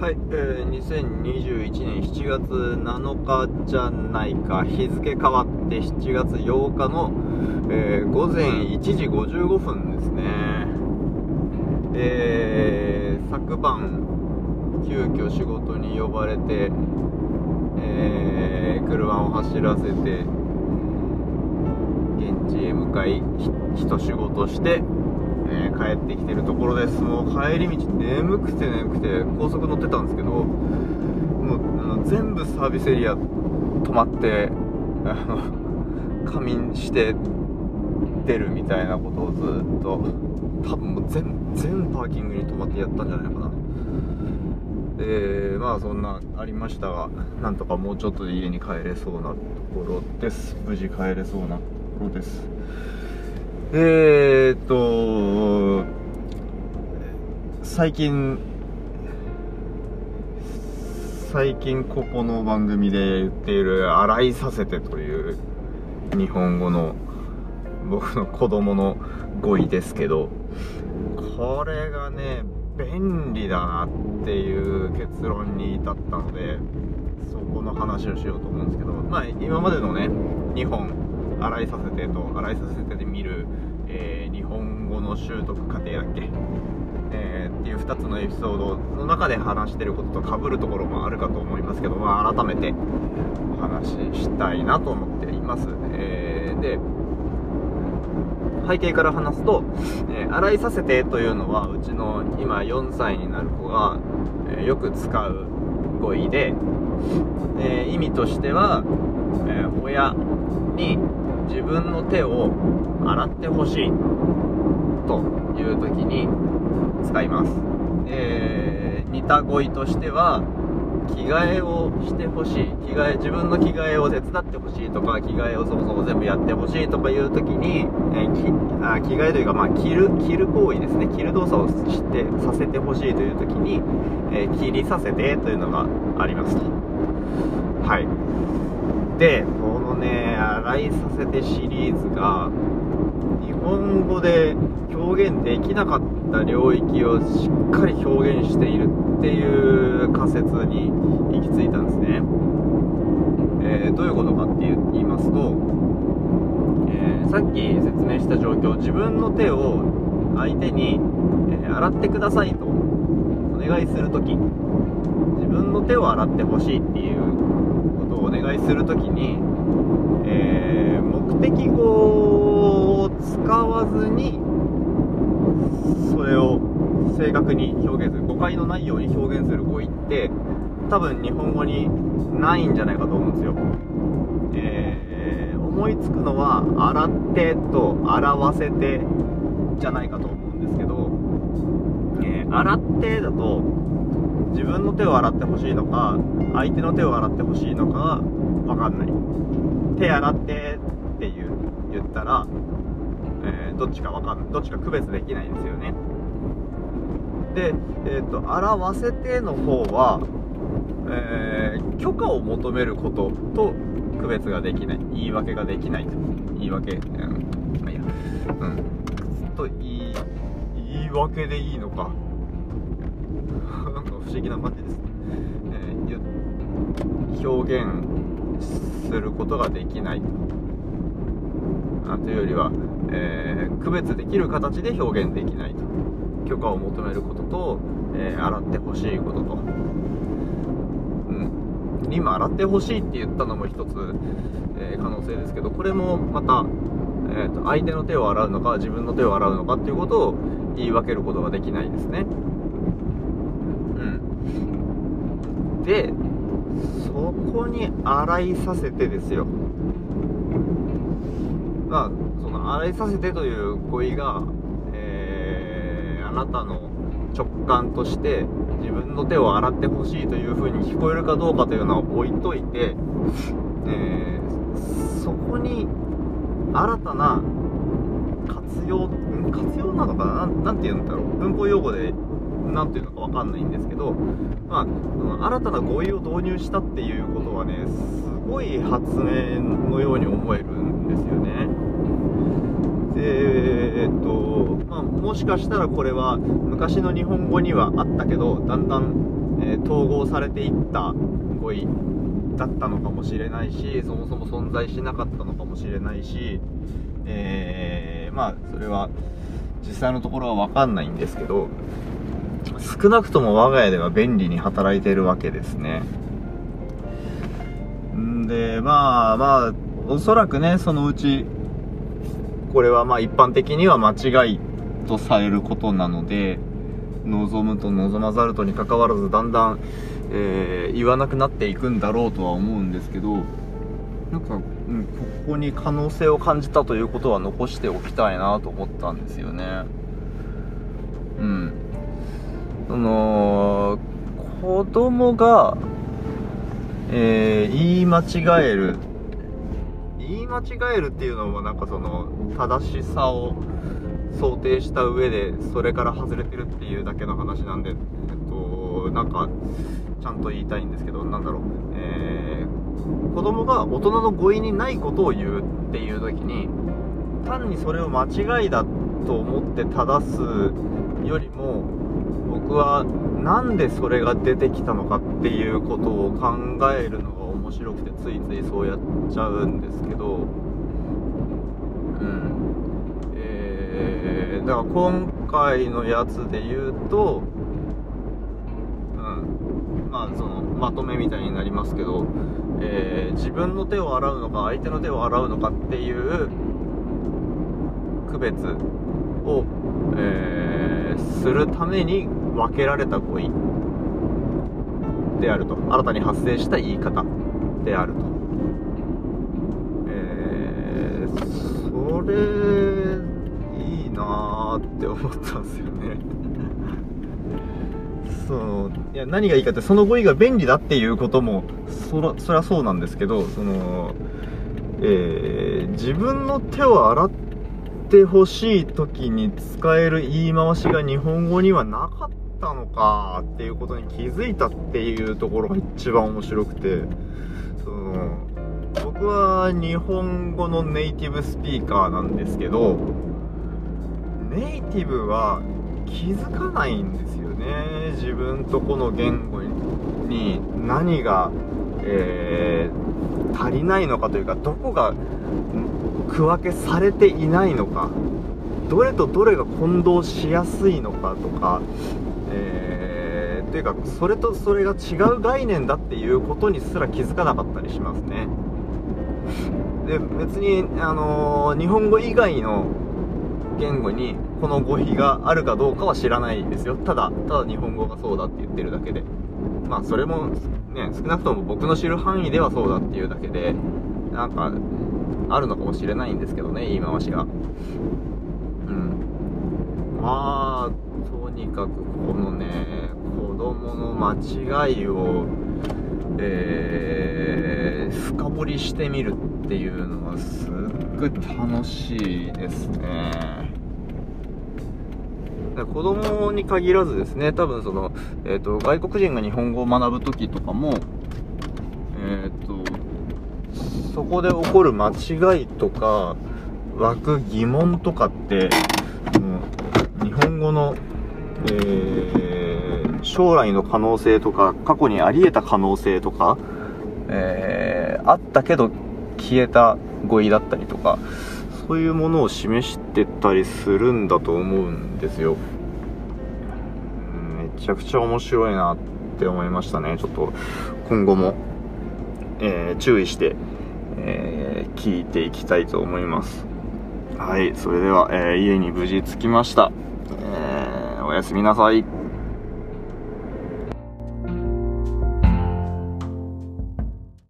はい、えー、2021年7月7日じゃないか。日付変わって7月8日の、えー、午前1時55分ですね。えー、昨晩急遽仕事に呼ばれて、えー、車を走らせて現地へ向かい一仕事してえ、帰ってきてるところです。もう帰り道眠くて眠くて高速乗ってたんですけどもうあの全部サービスエリア止まってあの仮眠して出るみたいなことをずっと多分もう全全パーキングに止まってやったんじゃないかな。でまあそんなありましたがなんとかもうちょっとで家に帰れそうなところです。無事帰れそうなところです。えー、っと、最近、最近ここの番組で言っている、洗いさせてという日本語の僕の子供の語彙ですけど、これがね、便利だなっていう結論に至ったので、そこの話をしようと思うんですけど、まあ今までのね、日本洗いさせてと洗いさせてで見る、えー、日本語の習得過程だっけ、えー、っていう2つのエピソードの中で話してることとかぶるところもあるかと思いますけど、まあ、改めてお話ししたいなと思っています、えー、で背景から話すと、えー、洗いさせてというのはうちの今4歳になる子が、えー、よく使う語彙で、えー、意味としては、え親に自分の手を洗ってほしいという時に使います、え、似た語彙としては着替えをしてほしい。着替え自分の着替えを手伝ってほしいとか着替えをそもそも全部やってほしいとかいう時に、えー、きあ着替えというか、まあ、着る着る行為ですね。着る動作をしてさせてほしいという時に、えー、切りさせてというのがあります。とはい。でこのね洗いさせてシリーズが日本語で表現できなかった領域をしっかり表現しているっていう仮説に行き着いたんですね、えー、どういうことかって言いますと、えー、さっき説明した状況自分の手を相手に、え、洗ってくださいとお願いするとき自分の手を洗ってほしいっていうお願いするときにえー、目的語を使わずにそれを正確に表現する誤解のないように表現する語彙って多分日本語にないんじゃないかと思うんですよ、えー、思いつくのは「洗って」と「洗わせて」じゃないかと思うんですけど「えー、洗って」だと自分の手を洗ってほしいのか相手の手を洗ってほしいのか分かんない。手洗ってって言う言ったら、えー、どっちかわかんどっちか区別できないんですよね。で、えーと、洗わせての方は、えー、許可を求めることと区別ができない。言い訳ができない。と言い訳うんまあいや。うん。と言い言い訳でいいのか。不思議な感じです、えー、表現することができない。あというよりは、えー、区別できる形で表現できないと。許可を求めることと、えー、洗ってほしいことと、うん、今洗ってほしいって言ったのも一つ、えー、可能性ですけどこれもまた、えーと、相手の手を洗うのか自分の手を洗うのかっていうことを言い分けることができないですねうんでそこに洗いさせてですよ。まあその洗いさせてという語彙が、えー、あなたの直感として自分の手を洗ってほしいという風に聞こえるかどうかというのは置いといて、えー、そこに新たな活用活用なのかな？何て言うんだろう。文法用語で何ていうのか分かんないんですけど、まあ、の新たな語彙を導入したっていうことはねすごい発明のように思えるんですよね。でえっと、まあ、もしかしたらこれは昔の日本語にはあったけどだんだん、えー、統合されていった語彙だったのかもしれないしそもそも存在しなかったのかもしれないし、えー、まあそれは実際のところは分かんないんですけど少なくとも我が家では便利に働いてるわけですね。んでまあまあおそらくねそのうちこれはまあ一般的には間違いとされることなので望むと望まざるとにかかわらずだんだん、えー、言わなくなっていくんだろうとは思うんですけどなんか、うん、ここに可能性を感じたということは残しておきたいなと思ったんですよね。うん。その子供が、えー、言い間違える。言い間違えるっていうのもなんかその正しさを想定した上でそれから外れてるっていうだけの話なんで、えっと、なんかちゃんと言いたいんですけどなんだろう、えー、子供が大人の語彙にないことを言うっていう時に単にそれを間違いだと思って正すよりも僕はなんでそれが出てきたのかっていうことを考えるのが面白くてついついそうやっちゃうんですけどうん。えー、だから今回のやつで言うと、うん、まあそのまとめみたいになりますけど、えー、自分の手を洗うのか相手の手を洗うのかっていう区別を、えー、するために分けられた語彙であると。新たに発生した言い方であると、えー、それいいなーって思ったんですよね。そのいや何がいいかってその語彙が便利だっていうこともそらそりゃそうなんですけどその、えー、自分の手を洗っててほしい時に使える言い回しが日本語にはなかったのかっていうことに気づいたっていうところが一番面白くて。その僕は日本語のネイティブスピーカーなんですけどネイティブは気づかないんですよね。自分とこの言語に何が、えー、足りないのかというかどこが区分けされていないのかどれとどれが混同しやすいのかとか、えー、というかそれとそれが違う概念だっていうことにすら気づかなかったりしますね。で別に、あのー、日本語以外の言語にこの語彙があるかどうかは知らないですよ。ただただ日本語がそうだって言ってるだけで。まあそれもね少なくとも僕の知る範囲ではそうだっていうだけでなんかあるのかもしれないんですけどね言い回しが。うん。まあとにかくこのね子供の間違いをえー、深掘りしてみるっていうのはすっごい楽しいですね。子供に限らずですね、多分その、えっ、ー、と、外国人が日本語を学ぶ時とかも、えっ、ー、と、そこで起こる間違いとか、湧く疑問とかって、う日本語の、えー、将来の可能性とか、過去にあり得た可能性とか、えー、あったけど消えた語彙だったりとか、そういうものを示してたりするんだと思うんですよ。めちゃくちゃ面白いなって思いましたね。ちょっと今後も、えー、注意して、えー、聞いていきたいと思います。はい、それでは、えー、家に無事着きました。えおやすみなさい。